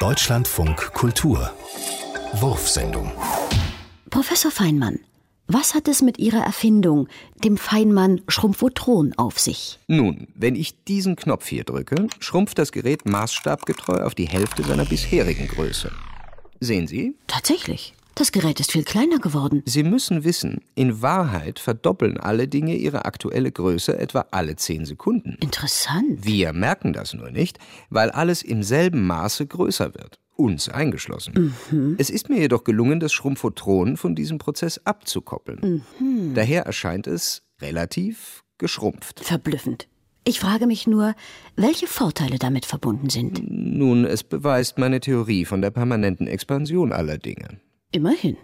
Deutschlandfunk Kultur Wurfsendung Professor Feinmann, was hat es mit Ihrer Erfindung, dem Feinmann Schrumpfotron, auf sich? Nun, wenn ich diesen Knopf hier drücke, schrumpft das Gerät maßstabgetreu auf die Hälfte seiner bisherigen Größe. Sehen Sie? Tatsächlich. Das Gerät ist viel kleiner geworden. Sie müssen wissen, in Wahrheit verdoppeln alle Dinge ihre aktuelle Größe etwa alle zehn Sekunden. Interessant. Wir merken das nur nicht, weil alles im selben Maße größer wird. Uns eingeschlossen. Mhm. Es ist mir jedoch gelungen, das Schrumpfotron von diesem Prozess abzukoppeln. Mhm. Daher erscheint es relativ geschrumpft. Verblüffend. Ich frage mich nur, welche Vorteile damit verbunden sind. Nun, es beweist meine Theorie von der permanenten Expansion aller Dinge. Immerhin.